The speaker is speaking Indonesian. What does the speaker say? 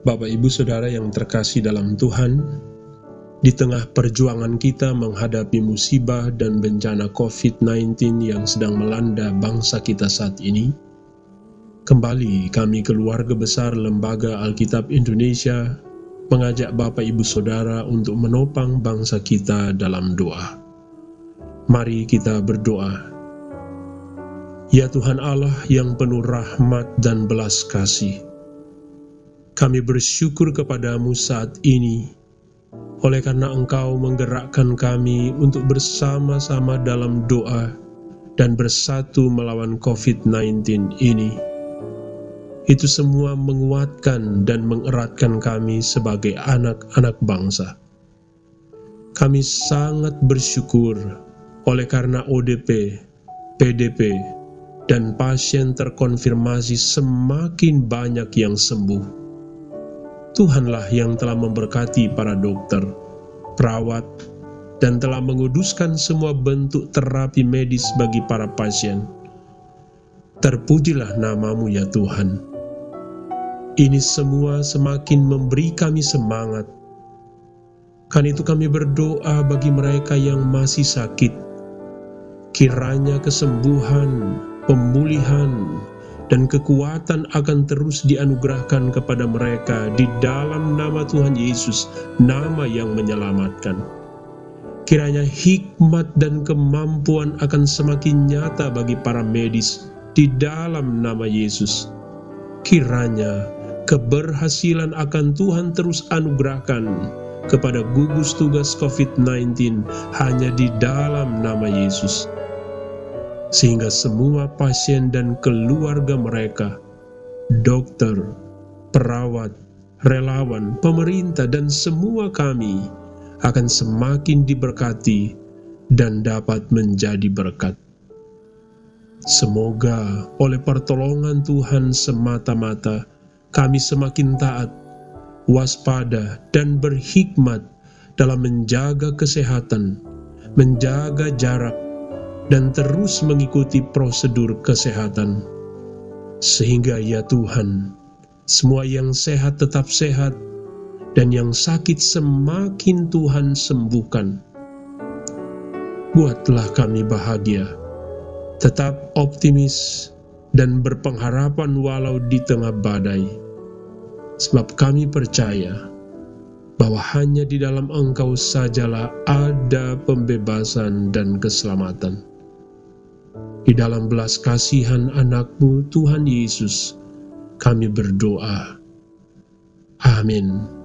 Bapak, Ibu, Saudara yang terkasih dalam Tuhan, di tengah perjuangan kita menghadapi musibah dan bencana COVID-19 yang sedang melanda bangsa kita saat ini, kembali kami keluarga besar Lembaga Alkitab Indonesia mengajak Bapak Ibu Saudara untuk menopang bangsa kita dalam doa. Mari kita berdoa. Ya Tuhan Allah yang penuh rahmat dan belas kasih, kami bersyukur kepadamu saat ini, oleh karena engkau menggerakkan kami untuk bersama-sama dalam doa dan bersatu melawan COVID-19 ini. Itu semua menguatkan dan mengeratkan kami sebagai anak-anak bangsa. Kami sangat bersyukur oleh karena ODP, PDP, dan pasien terkonfirmasi semakin banyak yang sembuh Tuhanlah yang telah memberkati para dokter, perawat, dan telah menguduskan semua bentuk terapi medis bagi para pasien. Terpujilah namamu ya Tuhan. Ini semua semakin memberi kami semangat. Kan itu kami berdoa bagi mereka yang masih sakit. Kiranya kesembuhan, pemulihan, dan kekuatan akan terus dianugerahkan kepada mereka di dalam nama Tuhan Yesus, nama yang menyelamatkan. Kiranya hikmat dan kemampuan akan semakin nyata bagi para medis di dalam nama Yesus. Kiranya keberhasilan akan Tuhan terus anugerahkan kepada gugus tugas COVID-19 hanya di dalam nama Yesus sehingga semua pasien dan keluarga mereka, dokter, perawat, relawan, pemerintah, dan semua kami akan semakin diberkati dan dapat menjadi berkat. Semoga oleh pertolongan Tuhan semata-mata kami semakin taat, waspada, dan berhikmat dalam menjaga kesehatan, menjaga jarak, dan terus mengikuti prosedur kesehatan. Sehingga ya Tuhan, semua yang sehat tetap sehat, dan yang sakit semakin Tuhan sembuhkan. Buatlah kami bahagia, tetap optimis, dan berpengharapan walau di tengah badai. Sebab kami percaya bahwa hanya di dalam Engkau sajalah ada pembebasan dan keselamatan. Di dalam belas kasihan anakmu Tuhan Yesus, kami berdoa. Amin.